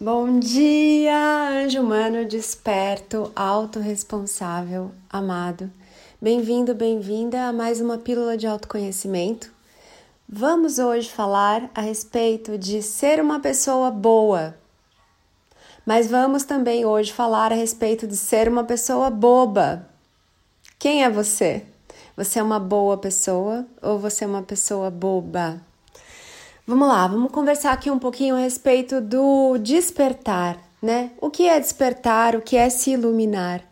Bom dia, anjo humano desperto, autorresponsável, amado. Bem-vindo, bem-vinda a mais uma pílula de autoconhecimento. Vamos hoje falar a respeito de ser uma pessoa boa. Mas vamos também hoje falar a respeito de ser uma pessoa boba. Quem é você? Você é uma boa pessoa ou você é uma pessoa boba? Vamos lá, vamos conversar aqui um pouquinho a respeito do despertar, né? O que é despertar? O que é se iluminar?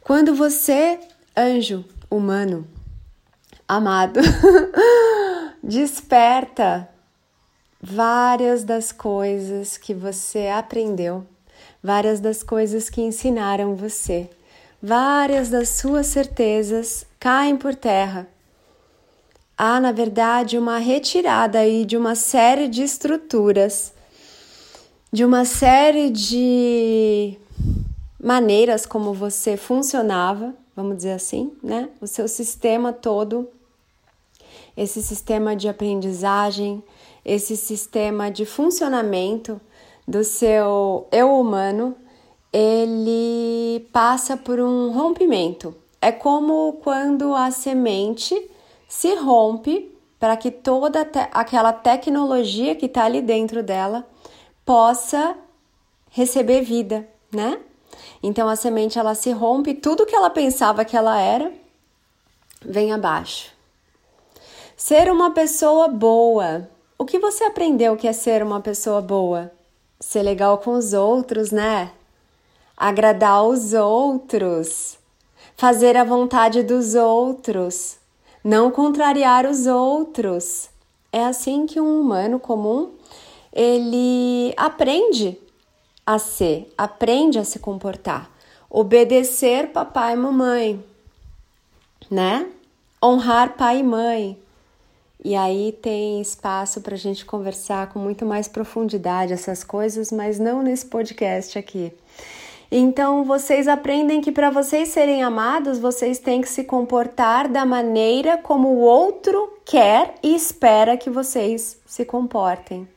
Quando você, anjo humano, amado, desperta várias das coisas que você aprendeu, várias das coisas que ensinaram você, várias das suas certezas caem por terra há, na verdade, uma retirada aí de uma série de estruturas, de uma série de maneiras como você funcionava, vamos dizer assim, né? O seu sistema todo, esse sistema de aprendizagem, esse sistema de funcionamento do seu eu humano, ele passa por um rompimento. É como quando a semente se rompe para que toda te aquela tecnologia que está ali dentro dela possa receber vida, né? Então a semente ela se rompe, tudo que ela pensava que ela era vem abaixo. Ser uma pessoa boa. O que você aprendeu que é ser uma pessoa boa? Ser legal com os outros, né? Agradar os outros. Fazer a vontade dos outros não contrariar os outros. É assim que um humano comum ele aprende a ser, aprende a se comportar, obedecer papai e mamãe, né? Honrar pai e mãe. E aí tem espaço para a gente conversar com muito mais profundidade essas coisas, mas não nesse podcast aqui. Então vocês aprendem que para vocês serem amados, vocês têm que se comportar da maneira como o outro quer e espera que vocês se comportem.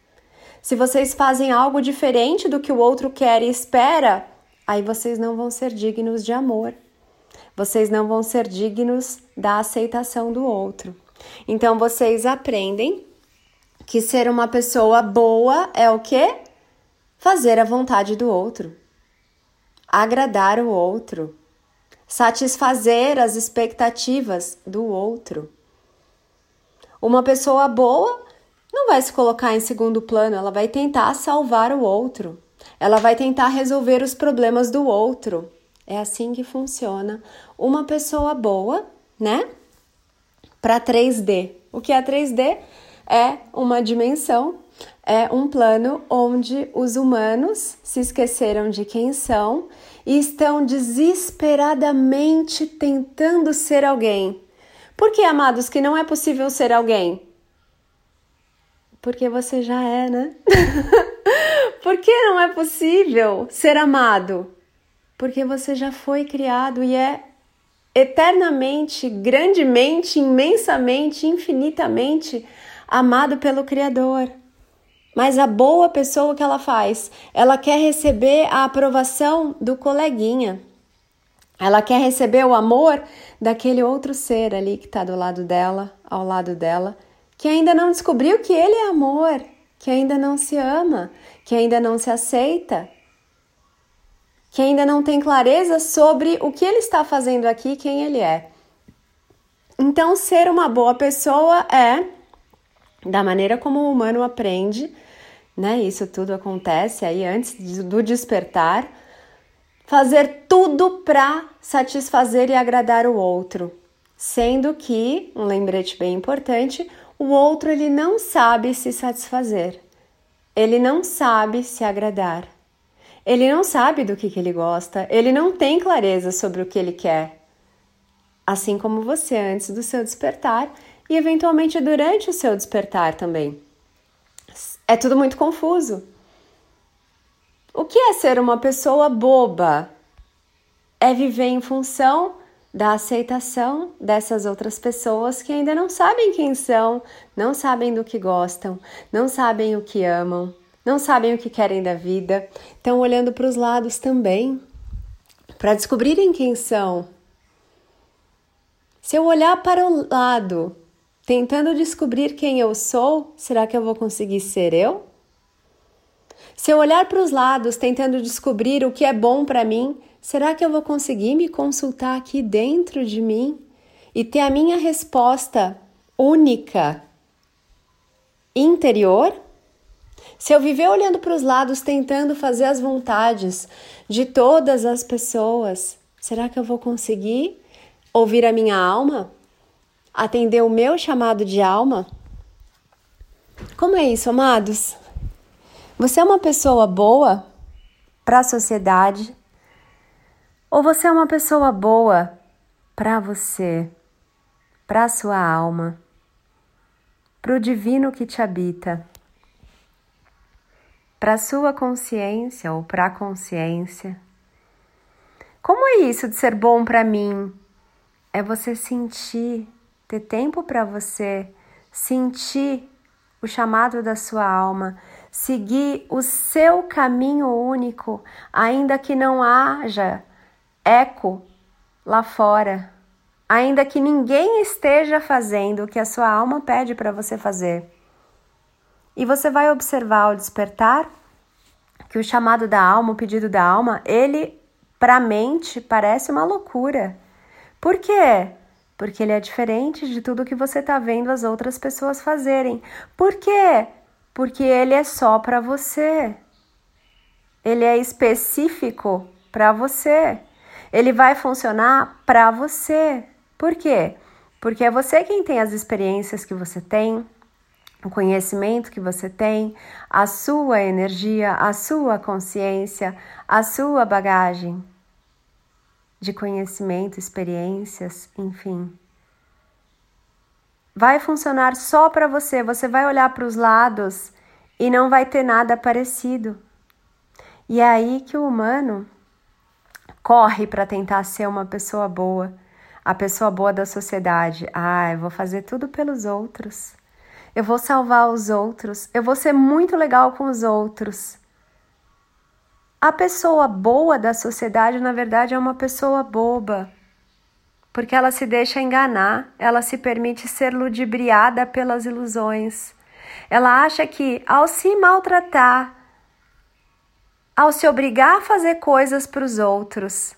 Se vocês fazem algo diferente do que o outro quer e espera, aí vocês não vão ser dignos de amor. Vocês não vão ser dignos da aceitação do outro. Então vocês aprendem que ser uma pessoa boa é o quê? Fazer a vontade do outro agradar o outro, satisfazer as expectativas do outro. Uma pessoa boa não vai se colocar em segundo plano, ela vai tentar salvar o outro, ela vai tentar resolver os problemas do outro. É assim que funciona uma pessoa boa, né? Para 3D. O que é 3D? É uma dimensão, é um plano onde os humanos se esqueceram de quem são e estão desesperadamente tentando ser alguém. Por que, amados, que não é possível ser alguém? Porque você já é, né? Por que não é possível ser amado? Porque você já foi criado e é eternamente, grandemente, imensamente, infinitamente amado pelo Criador. Mas a boa pessoa que ela faz, ela quer receber a aprovação do coleguinha. Ela quer receber o amor daquele outro ser ali que está do lado dela, ao lado dela, que ainda não descobriu que ele é amor, que ainda não se ama, que ainda não se aceita, que ainda não tem clareza sobre o que ele está fazendo aqui, quem ele é. Então, ser uma boa pessoa é da maneira como o humano aprende, né? Isso tudo acontece aí antes do despertar. Fazer tudo para satisfazer e agradar o outro, sendo que, um lembrete bem importante, o outro ele não sabe se satisfazer. Ele não sabe se agradar. Ele não sabe do que, que ele gosta, ele não tem clareza sobre o que ele quer. Assim como você antes do seu despertar e eventualmente durante o seu despertar também. É tudo muito confuso. O que é ser uma pessoa boba? É viver em função da aceitação dessas outras pessoas que ainda não sabem quem são, não sabem do que gostam, não sabem o que amam, não sabem o que querem da vida, estão olhando para os lados também, para descobrirem quem são. Se eu olhar para o lado, tentando descobrir quem eu sou, será que eu vou conseguir ser eu? Se eu olhar para os lados tentando descobrir o que é bom para mim, será que eu vou conseguir me consultar aqui dentro de mim e ter a minha resposta única interior? Se eu viver olhando para os lados tentando fazer as vontades de todas as pessoas, será que eu vou conseguir ouvir a minha alma? Atender o meu chamado de alma? Como é isso, amados? Você é uma pessoa boa para a sociedade ou você é uma pessoa boa para você, para a sua alma, para o divino que te habita, para a sua consciência ou para a consciência? Como é isso de ser bom para mim? É você sentir, ter tempo para você, sentir o chamado da sua alma, seguir o seu caminho único, ainda que não haja eco lá fora, ainda que ninguém esteja fazendo o que a sua alma pede para você fazer. E você vai observar ao despertar que o chamado da alma, o pedido da alma, ele para a mente parece uma loucura. Por quê? Porque ele é diferente de tudo que você está vendo as outras pessoas fazerem. Por quê? porque ele é só para você. Ele é específico para você. Ele vai funcionar para você. Por quê? Porque é você quem tem as experiências que você tem, o conhecimento que você tem, a sua energia, a sua consciência, a sua bagagem de conhecimento, experiências, enfim vai funcionar só para você. Você vai olhar para os lados e não vai ter nada parecido. E é aí que o humano corre para tentar ser uma pessoa boa, a pessoa boa da sociedade. Ah, eu vou fazer tudo pelos outros. Eu vou salvar os outros. Eu vou ser muito legal com os outros. A pessoa boa da sociedade, na verdade, é uma pessoa boba porque ela se deixa enganar, ela se permite ser ludibriada pelas ilusões. Ela acha que ao se maltratar, ao se obrigar a fazer coisas para os outros,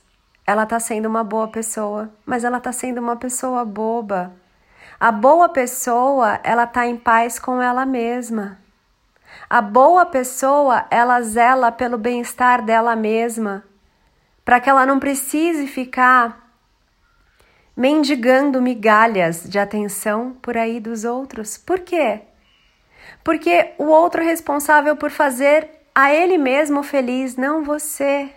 ela está sendo uma boa pessoa, mas ela está sendo uma pessoa boba. A boa pessoa, ela está em paz com ela mesma. A boa pessoa, ela zela pelo bem-estar dela mesma, para que ela não precise ficar mendigando migalhas de atenção por aí dos outros. Por quê? Porque o outro é responsável por fazer a ele mesmo feliz, não você.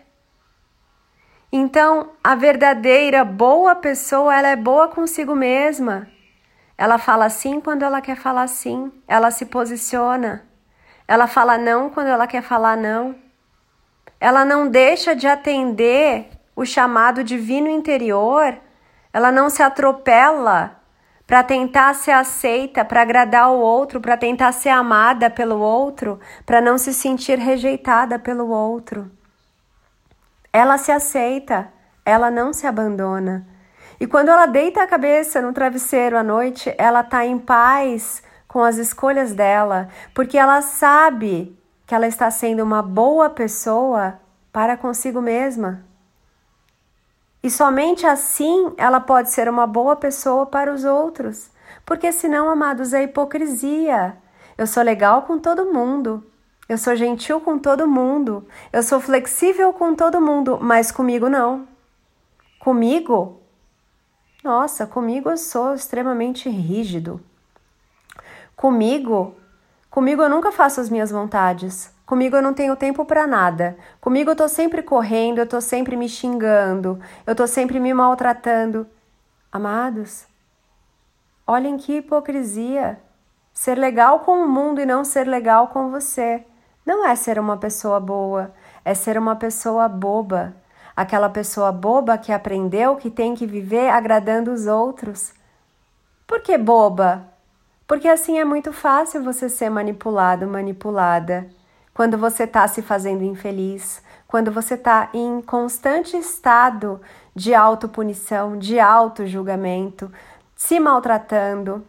Então, a verdadeira boa pessoa, ela é boa consigo mesma. Ela fala sim quando ela quer falar sim, ela se posiciona. Ela fala não quando ela quer falar não. Ela não deixa de atender o chamado divino interior ela não se atropela para tentar ser aceita, para agradar o outro, para tentar ser amada pelo outro, para não se sentir rejeitada pelo outro. Ela se aceita, ela não se abandona. E quando ela deita a cabeça no travesseiro à noite, ela está em paz com as escolhas dela, porque ela sabe que ela está sendo uma boa pessoa para consigo mesma. E somente assim ela pode ser uma boa pessoa para os outros. Porque senão, amados, é hipocrisia. Eu sou legal com todo mundo. Eu sou gentil com todo mundo. Eu sou flexível com todo mundo, mas comigo não. Comigo? Nossa, comigo eu sou extremamente rígido. Comigo, comigo eu nunca faço as minhas vontades. Comigo eu não tenho tempo para nada. Comigo eu tô sempre correndo, eu tô sempre me xingando, eu tô sempre me maltratando. Amados, olhem que hipocrisia. Ser legal com o mundo e não ser legal com você. Não é ser uma pessoa boa, é ser uma pessoa boba. Aquela pessoa boba que aprendeu que tem que viver agradando os outros. Por que boba? Porque assim é muito fácil você ser manipulado, manipulada quando você está se fazendo infeliz, quando você está em constante estado de autopunição, de auto-julgamento, se maltratando,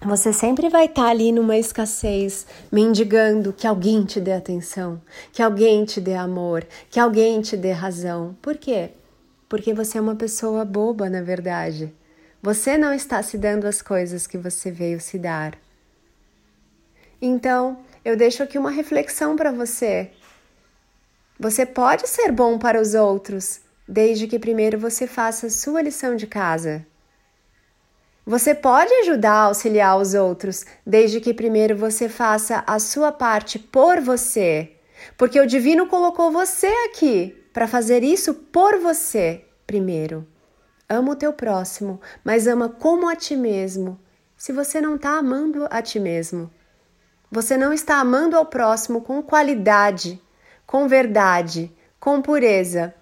você sempre vai estar tá ali numa escassez, mendigando que alguém te dê atenção, que alguém te dê amor, que alguém te dê razão. Por quê? Porque você é uma pessoa boba, na verdade. Você não está se dando as coisas que você veio se dar. Então, eu deixo aqui uma reflexão para você. Você pode ser bom para os outros, desde que primeiro você faça a sua lição de casa. Você pode ajudar, auxiliar os outros, desde que primeiro você faça a sua parte por você. Porque o divino colocou você aqui para fazer isso por você primeiro. Ama o teu próximo, mas ama como a ti mesmo. Se você não está amando a ti mesmo, você não está amando ao próximo com qualidade, com verdade, com pureza.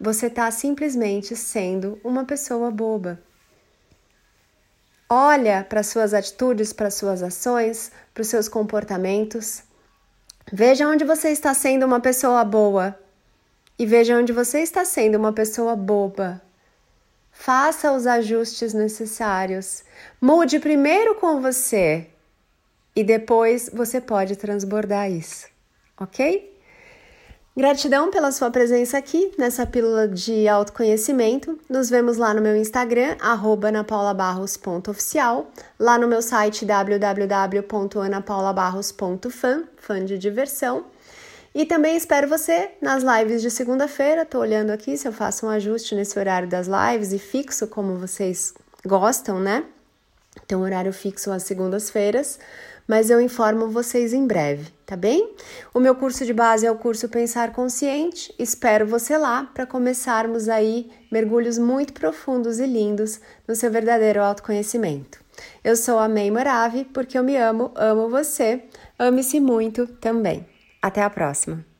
Você está simplesmente sendo uma pessoa boba. Olha para suas atitudes, para suas ações, para os seus comportamentos. Veja onde você está sendo uma pessoa boa e veja onde você está sendo uma pessoa boba. Faça os ajustes necessários. Mude primeiro com você e depois você pode transbordar isso, ok? Gratidão pela sua presença aqui nessa pílula de autoconhecimento. Nos vemos lá no meu Instagram, anapaulabarros.oficial, lá no meu site www.anapaulabarros.fan, fã de diversão. E também espero você nas lives de segunda-feira. Tô olhando aqui se eu faço um ajuste nesse horário das lives e fixo como vocês gostam, né? Então, horário fixo às segundas-feiras mas eu informo vocês em breve, tá bem? O meu curso de base é o curso Pensar Consciente. Espero você lá para começarmos aí mergulhos muito profundos e lindos no seu verdadeiro autoconhecimento. Eu sou a May Morave, porque eu me amo, amo você. Ame-se muito também. Até a próxima!